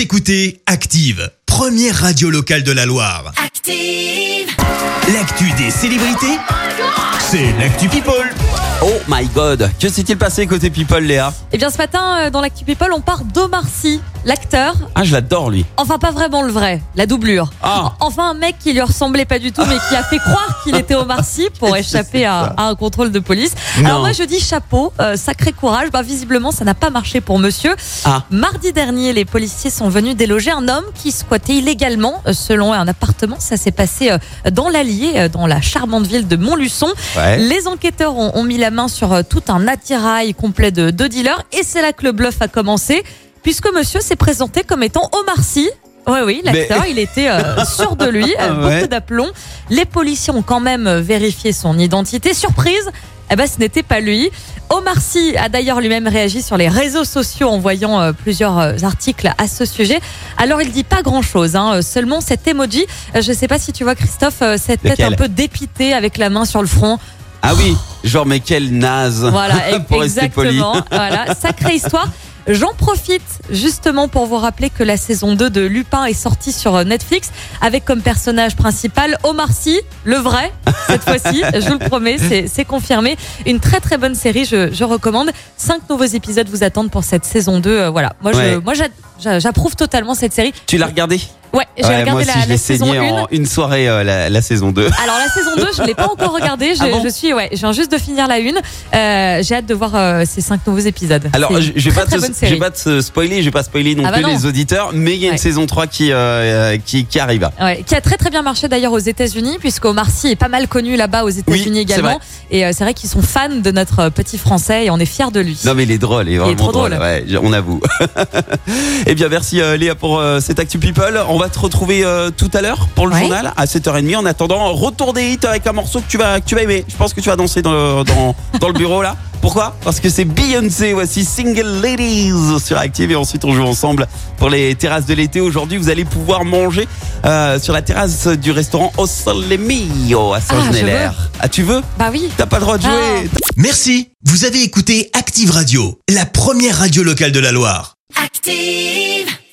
Vous écoutez Active, première radio locale de la Loire. Active. L'actu des célébrités, c'est l'actu People. Oh my god, que s'est-il passé côté People, Léa? Eh bien, ce matin, euh, dans l'actu People, on part d'Omar Sy, l'acteur. Ah, je l'adore lui. Enfin, pas vraiment le vrai, la doublure. Ah. Enfin, un mec qui lui ressemblait pas du tout, mais qui a fait croire qu'il était Omar Sy pour échapper à, à un contrôle de police. Alors Non. moi, je dis chapeau, euh, sacré courage. Bah, visiblement, ça n'a pas marché pour monsieur. Ah. Mardi dernier, les policiers sont venus déloger un homme qui squattait illégalement euh, selon un appartement. Ça s'est passé euh, dans l'Allier, dans la charmante ville de Montluçon. Ouais. Les enquêteurs ont, ont mis la main sur tout un attirail complet de, de dealers et c'est là que le bluff a commencé puisque monsieur s'est présenté comme étant Omar Sy. Oui, oui, l'acteur, il était euh, sûr de lui, euh, beaucoup Ouais. d'aplomb. Les policiers ont quand même euh, vérifié son identité. Surprise, eh ben, ce n'était pas lui. Omar Sy a d'ailleurs lui-même réagi sur les réseaux sociaux en voyant euh, plusieurs articles à ce sujet. Alors il dit pas grand-chose, hein, seulement cet emoji. Je sais pas si tu vois Christophe, cette tête un peu dépitée avec la main sur le front. Ah oui, genre mais quel naze. Voilà, pour rester poli. exactement. Voilà, sacrée histoire. J'en profite justement pour vous rappeler que la saison 2 de Lupin est sortie sur Netflix avec comme personnage principal Omar Sy, le vrai, cette fois-ci, je vous le promets, c'est confirmé. Une très très bonne série, je, je recommande. Cinq nouveaux épisodes vous attendent pour cette saison 2. euh, voilà, moi je- j'approuve totalement cette série. Tu l'as regardé Ouais, j'ai Ouais, regardé Moi aussi, la, je la saison saigné 1. en une soirée, euh, la, la saison 2. Alors la saison 2, je ne l'ai pas encore regardée. Je, Ah bon je suis, ouais, je viens juste de finir la une. Euh, J'ai hâte de voir euh, ces cinq nouveaux épisodes. Alors, je je vais pas, te, je pas spoiler, je vais pas spoiler non Ah bah plus non. les auditeurs, mais il y a une Ouais. saison 3 qui, qui, qui arrive. Ouais, qui a très très bien marché d'ailleurs aux États-Unis, puisque Omar Sy est pas mal connu là-bas aux États-Unis Oui, également. Et c'est vrai qu'ils sont fans de notre petit français et on est fiers de lui. Non mais il est drôle, il est vraiment trop drôle. drôle. Ouais, on avoue. eh bien merci Léa pour cette Actu People. On va te retrouver euh, tout à l'heure pour le Ouais. journal à 7h30. En attendant, retour des hits avec un morceau que tu vas, que tu vas aimer. Je pense que tu vas danser dans, dans, dans le bureau là. Pourquoi? Parce que c'est Beyoncé, voici Single Ladies sur Active et ensuite on joue ensemble pour les terrasses de l'été. Aujourd'hui vous allez pouvoir manger euh, sur la terrasse du restaurant Au Sole Mio à Ah, Saint-Genélaire. veux. Ah, tu veux? Bah oui. T'as pas le droit de jouer Ah. Merci, vous avez écouté Active Radio, la première radio locale de la Loire. Active.